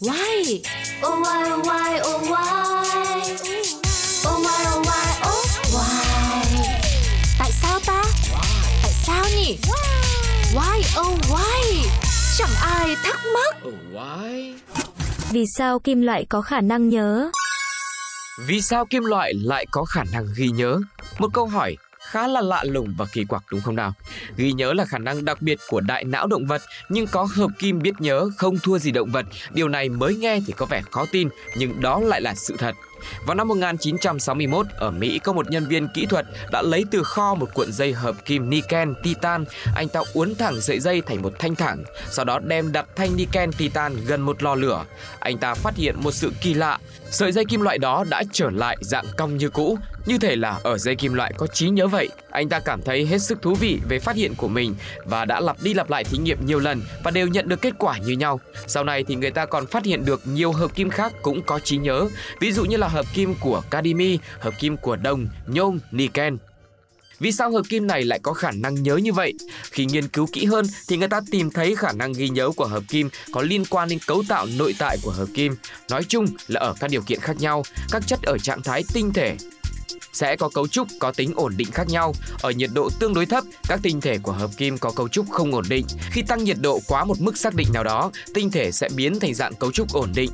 Why? Oh why oh why oh why Oh why oh why oh why Tại sao ta? Tại sao nhỉ? Why oh why? Chẳng ai thắc mắc. Oh, why? Vì sao kim loại có khả năng nhớ? Vì sao kim loại lại có khả năng ghi nhớ? Một câu hỏi khá là lạ lùng và kỳ quặc đúng không nào? Ghi nhớ là khả năng đặc biệt của đại não động vật, nhưng có hợp kim biết nhớ không thua gì động vật. Điều này mới nghe thì có vẻ khó tin, nhưng đó lại là sự thật. Vào năm 1961, ở Mỹ có một nhân viên kỹ thuật đã lấy từ kho một cuộn dây hợp kim niken titan. Anh ta uốn thẳng sợi dây thành một thanh thẳng, sau đó đem đặt thanh niken titan gần một lò lửa. Anh ta phát hiện một sự kỳ lạ, sợi dây kim loại đó đã trở lại dạng cong như cũ, như thể là ở dây kim loại có trí nhớ vậy. Anh ta cảm thấy hết sức thú vị về phát hiện của mình và đã lặp đi lặp lại thí nghiệm nhiều lần và đều nhận được kết quả như nhau. Sau này thì người ta còn phát hiện được nhiều hợp kim khác cũng có trí nhớ, ví dụ như là hợp kim của cadimi, hợp kim của đồng, nhôm, niken. Vì sao hợp kim này lại có khả năng nhớ như vậy? Khi nghiên cứu kỹ hơn thì người ta tìm thấy khả năng ghi nhớ của hợp kim có liên quan đến cấu tạo nội tại của hợp kim. Nói chung là ở các điều kiện khác nhau, các chất ở trạng thái tinh thể sẽ có cấu trúc có tính ổn định khác nhau. Ở nhiệt độ tương đối thấp, các tinh thể của hợp kim có cấu trúc không ổn định. Khi tăng nhiệt độ quá một mức xác định nào đó, tinh thể sẽ biến thành dạng cấu trúc ổn định.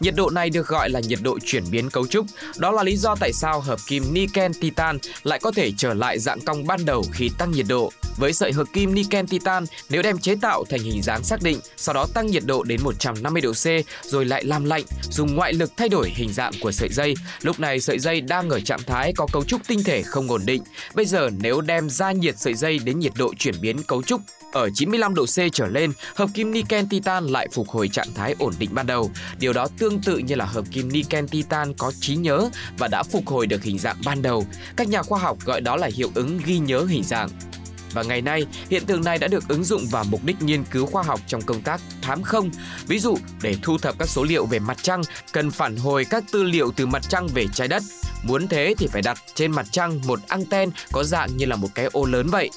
Nhiệt độ này được gọi là nhiệt độ chuyển biến cấu trúc. Đó là lý do tại sao hợp kim niken titan lại có thể trở lại dạng cong ban đầu khi tăng nhiệt độ. Với sợi hợp kim niken titan, nếu đem chế tạo thành hình dáng xác định, sau đó tăng nhiệt độ đến 150 độ C rồi lại làm lạnh, dùng ngoại lực thay đổi hình dạng của sợi dây. Lúc này sợi dây đang ở trạng thái có cấu trúc tinh thể không ổn định. Bây giờ nếu đem ra nhiệt sợi dây đến nhiệt độ chuyển biến cấu trúc ở 95 độ C trở lên, hợp kim niken titan lại phục hồi trạng thái ổn định ban đầu. Điều đó tương tự như là hợp kim niken titan có trí nhớ và đã phục hồi được hình dạng ban đầu. Các nhà khoa học gọi đó là hiệu ứng ghi nhớ hình dạng. Và ngày nay, hiện tượng này đã được ứng dụng vào mục đích nghiên cứu khoa học trong công tác thám không. Ví dụ, để thu thập các số liệu về mặt trăng, cần phản hồi các tư liệu từ mặt trăng về trái đất. Muốn thế thì phải đặt trên mặt trăng một anten có dạng như là một cái ô lớn vậy.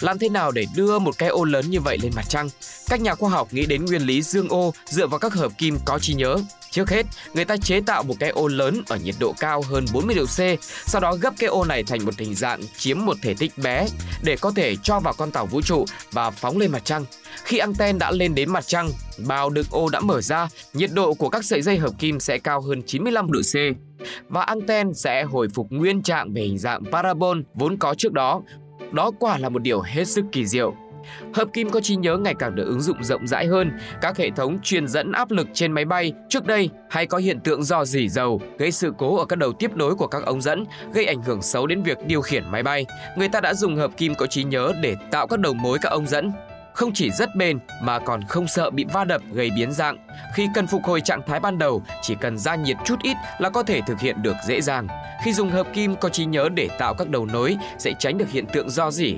Làm thế nào để đưa một cái ô lớn như vậy lên mặt trăng? Các nhà khoa học nghĩ đến nguyên lý dương ô dựa vào các hợp kim có trí nhớ. Trước hết, người ta chế tạo một cái ô lớn ở nhiệt độ cao hơn 40 độ C, sau đó gấp cái ô này thành một hình dạng chiếm một thể tích bé để có thể cho vào con tàu vũ trụ và phóng lên mặt trăng. Khi anten đã lên đến mặt trăng, bao đựng ô đã mở ra, nhiệt độ của các sợi dây hợp kim sẽ cao hơn 95 độ C và anten sẽ hồi phục nguyên trạng về hình dạng parabol vốn có trước đó. Đó quả là một điều hết sức kỳ diệu. Hợp kim có trí nhớ ngày càng được ứng dụng rộng rãi hơn. Các hệ thống truyền dẫn áp lực trên máy bay trước đây hay có hiện tượng do dỉ dầu gây sự cố ở các đầu tiếp nối của các ống dẫn, gây ảnh hưởng xấu đến việc điều khiển máy bay. Người ta đã dùng hợp kim có trí nhớ để tạo các đầu mối các ống dẫn không chỉ rất bền mà còn không sợ bị va đập gây biến dạng. Khi cần phục hồi trạng thái ban đầu, chỉ cần ra nhiệt chút ít là có thể thực hiện được dễ dàng. Khi dùng hợp kim có trí nhớ để tạo các đầu nối sẽ tránh được hiện tượng do dỉ,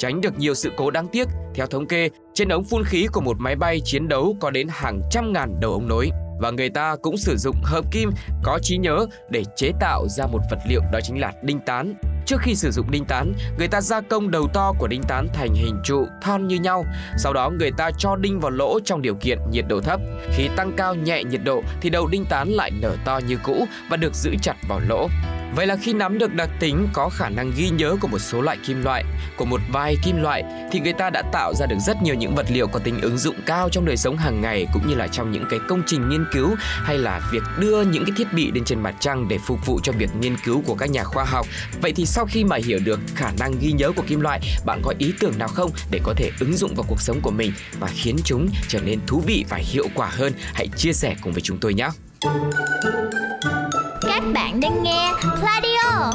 tránh được nhiều sự cố đáng tiếc. Theo thống kê, trên ống phun khí của một máy bay chiến đấu có đến hàng trăm ngàn đầu ống nối và người ta cũng sử dụng hợp kim có trí nhớ để chế tạo ra một vật liệu đó chính là đinh tán. Trước khi sử dụng đinh tán, người ta gia công đầu to của đinh tán thành hình trụ thon như nhau. Sau đó người ta cho đinh vào lỗ trong điều kiện nhiệt độ thấp. Khi tăng cao nhẹ nhiệt độ thì đầu đinh tán lại nở to như cũ và được giữ chặt vào lỗ. Vậy là khi nắm được đặc tính có khả năng ghi nhớ của một số loại kim loại, của một vài kim loại thì người ta đã tạo ra được rất nhiều những vật liệu có tính ứng dụng cao trong đời sống hàng ngày cũng như là trong những cái công trình nghiên cứu hay là việc đưa những cái thiết bị lên trên mặt trăng để phục vụ cho việc nghiên cứu của các nhà khoa học. Vậy thì sau khi mà hiểu được khả năng ghi nhớ của kim loại, bạn có ý tưởng nào không để có thể ứng dụng vào cuộc sống của mình và khiến chúng trở nên thú vị và hiệu quả hơn? Hãy chia sẻ cùng với chúng tôi nhé. Bạn đang nghe Pladio